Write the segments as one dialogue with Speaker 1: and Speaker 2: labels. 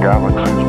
Speaker 1: Galaxies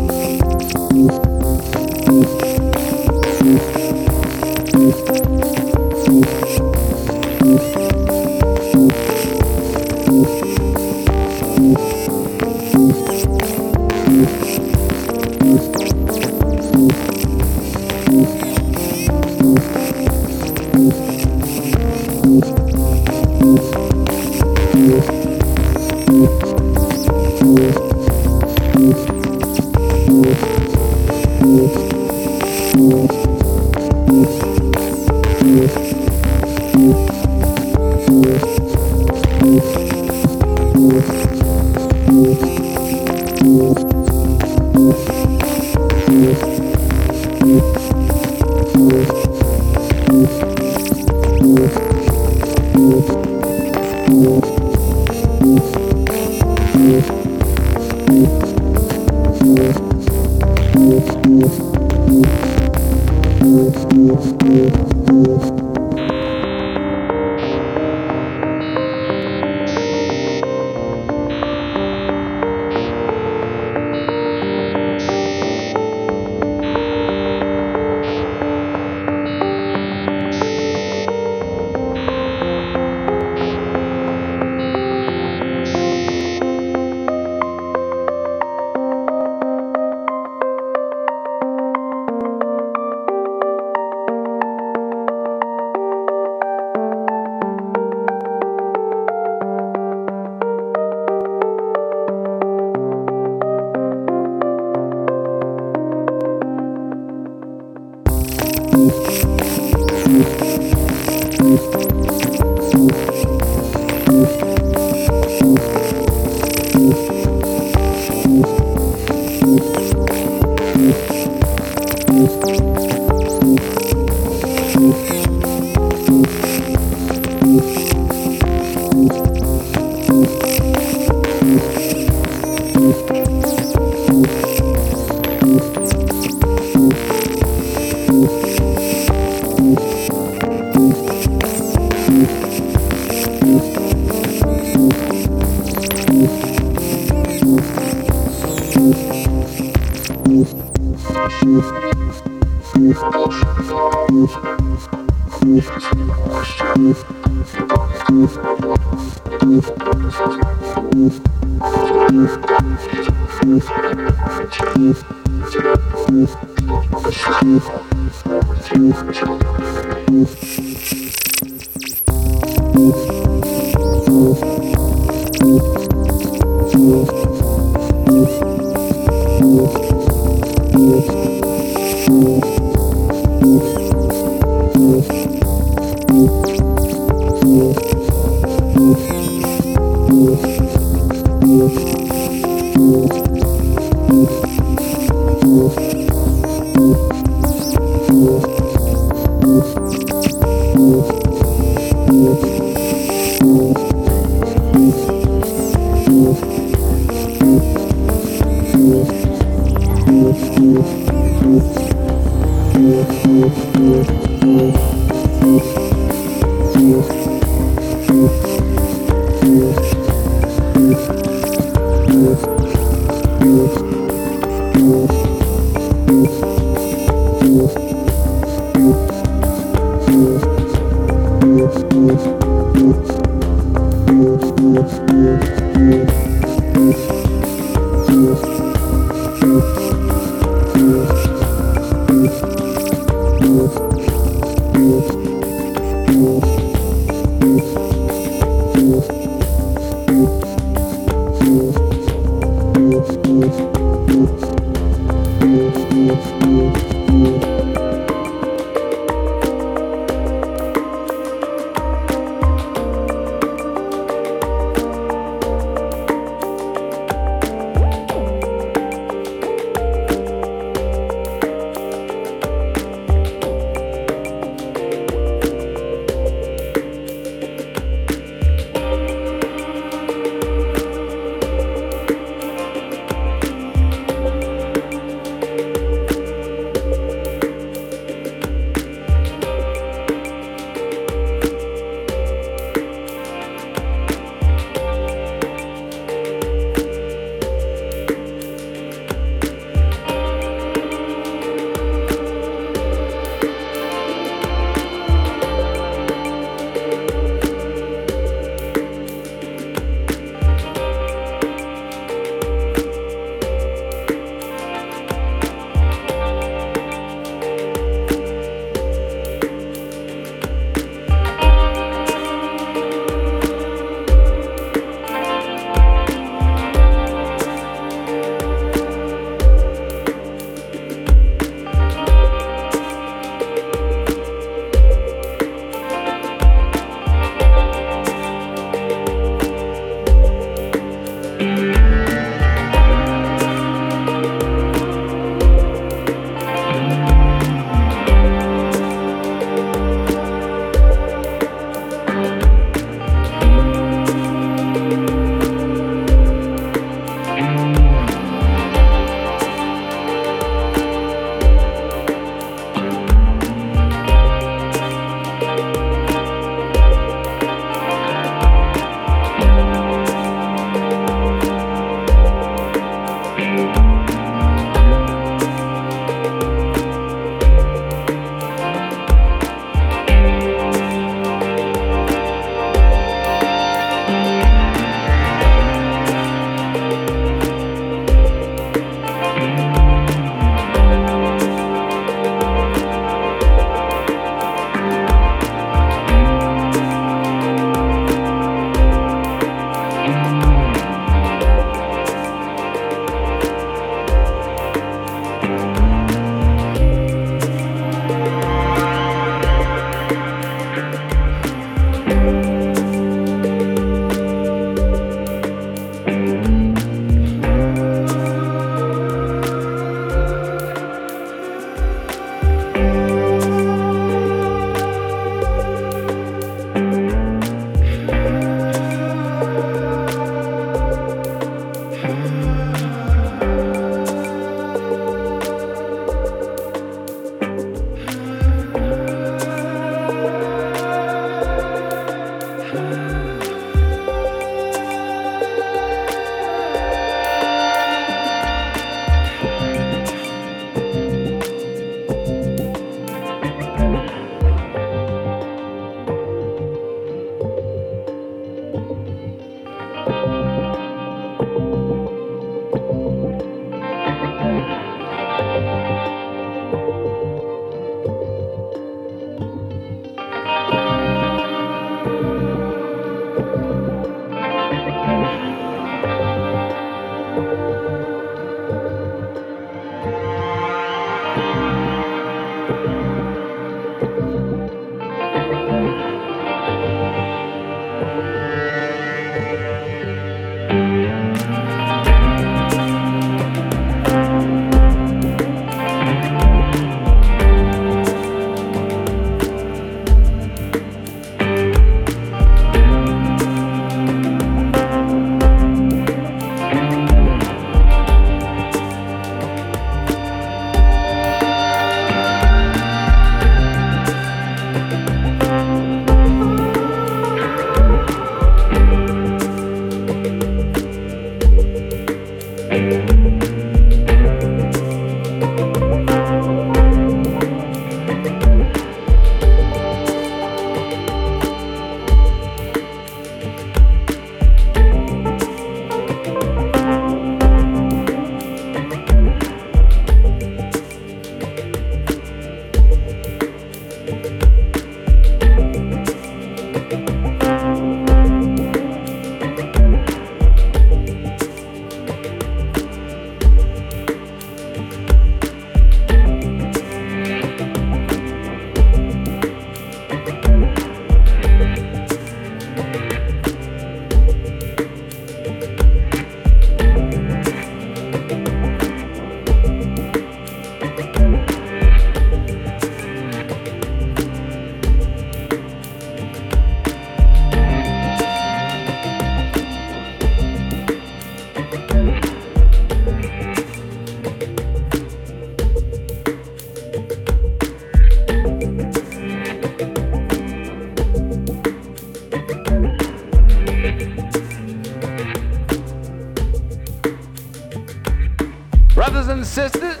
Speaker 2: sisters,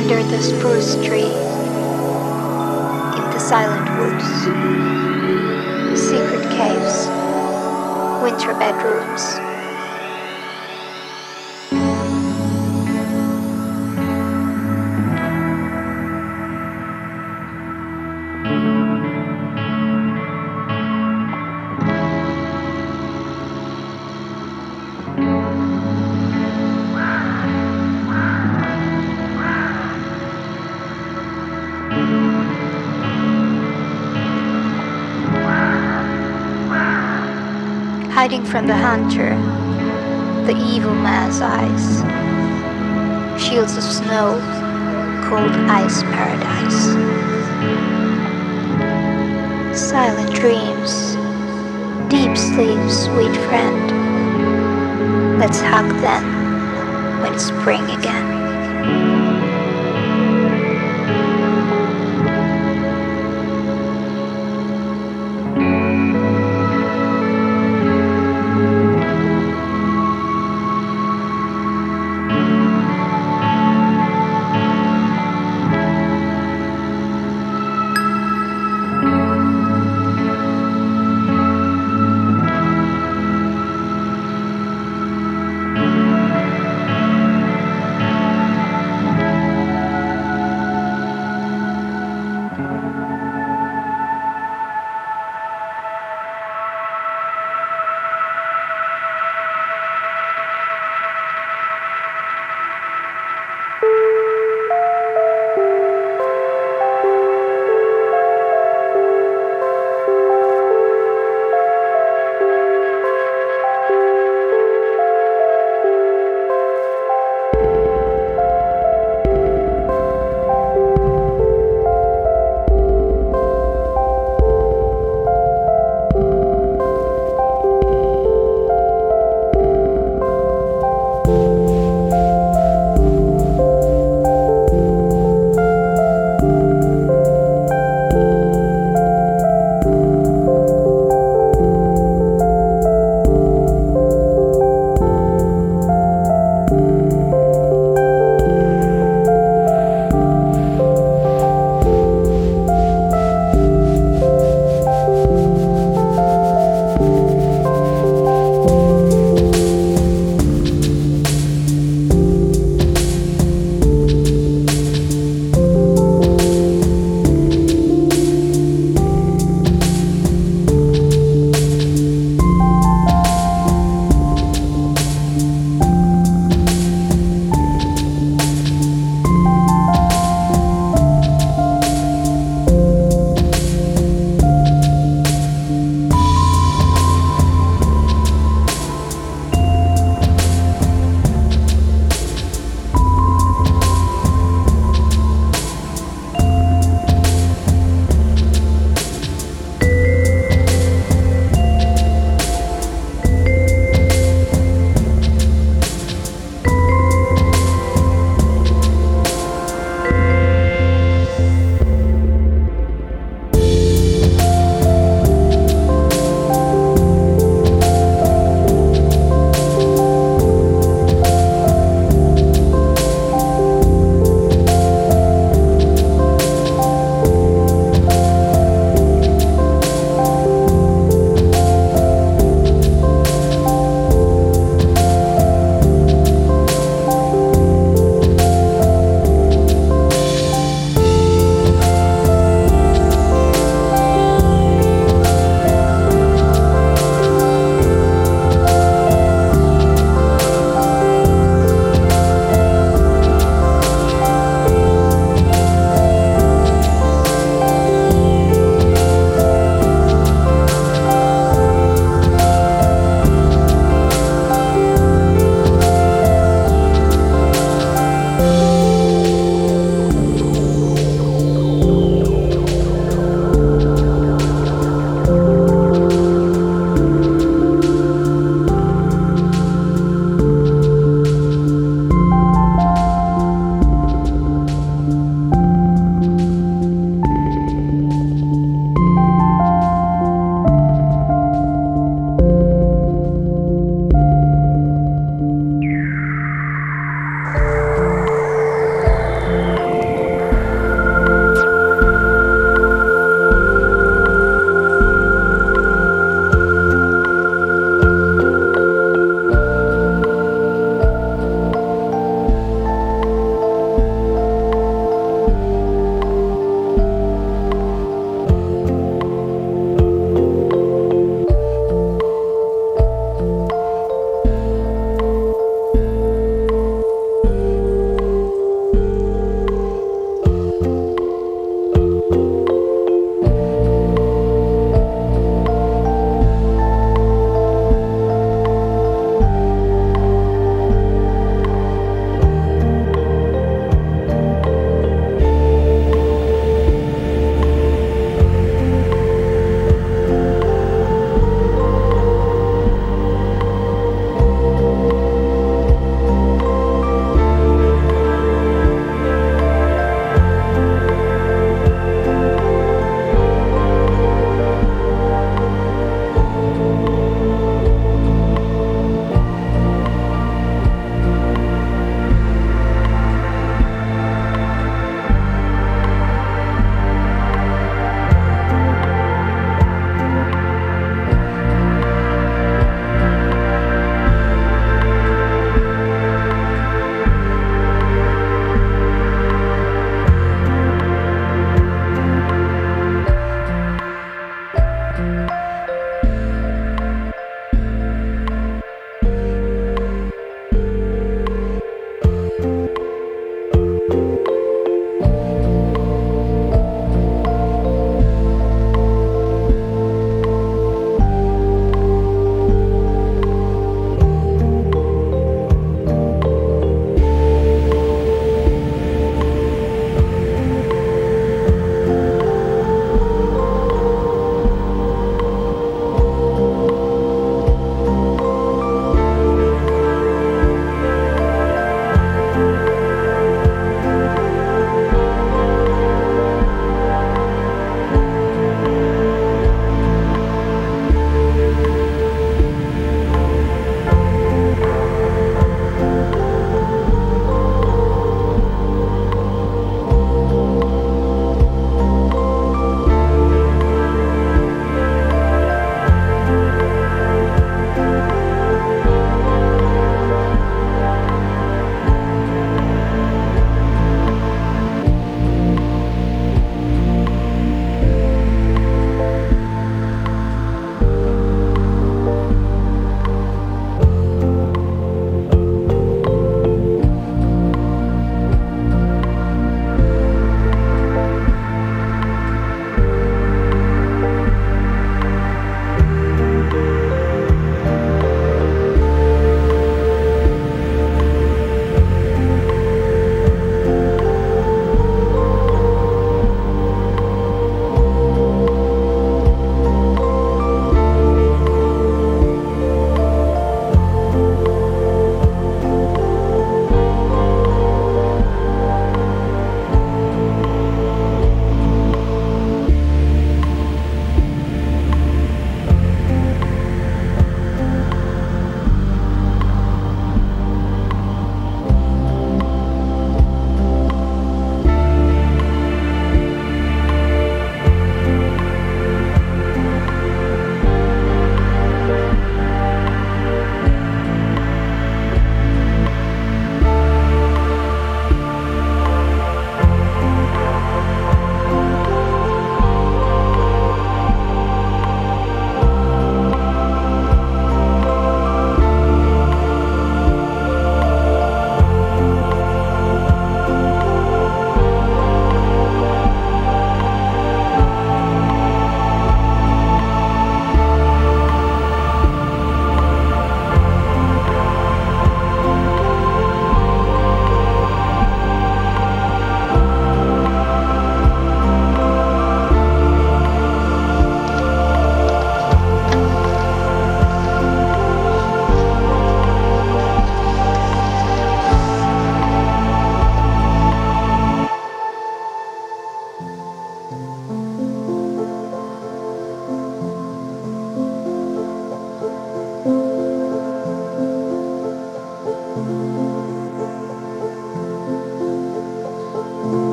Speaker 3: under the spruce tree, in the silent woods, secret caves, winter bedrooms. Hiding from the hunter, the evil man's eyes, shields of snow, cold ice paradise. Silent dreams, deep sleep, sweet friend. Let's hug then, when spring again.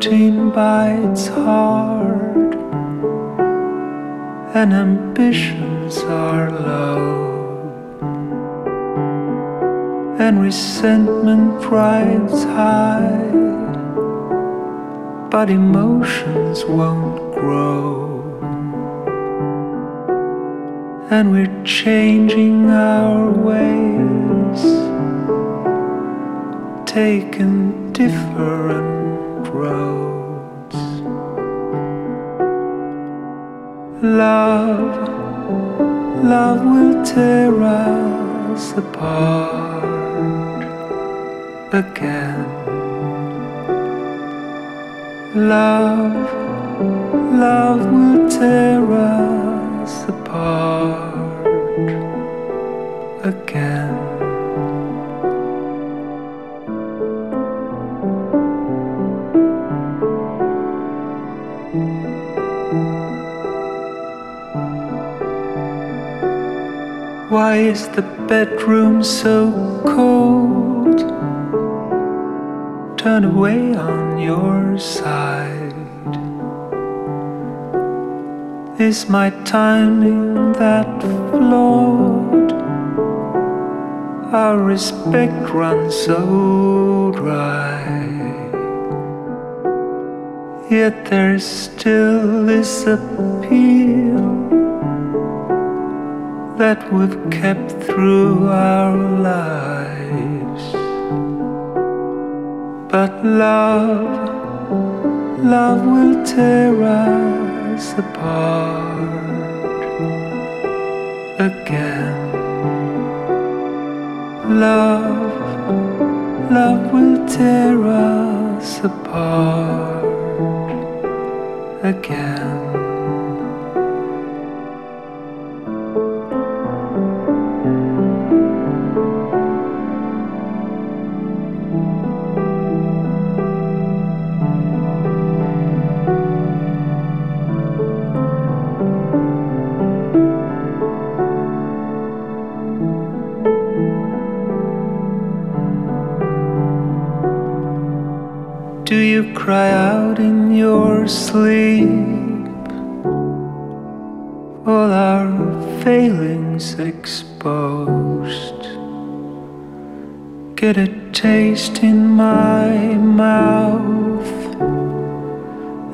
Speaker 4: Routine bites hard. And ambitions are low. And resentment rides high. But emotions won't grow. And we're changing our ways. Taking different so dry. Yet there still is appeal that we've kept through our lives. But love, love will tear us apart again. Love, love will tear us apart again.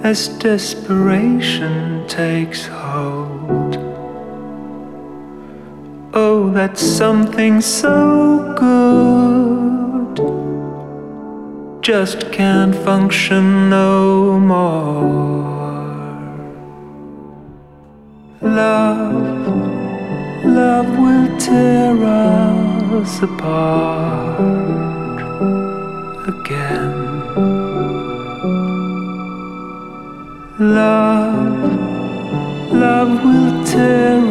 Speaker 4: As desperation takes hold. Oh, that's something so good just can't function no more. Love, love will tear us apart again. Love, love will tear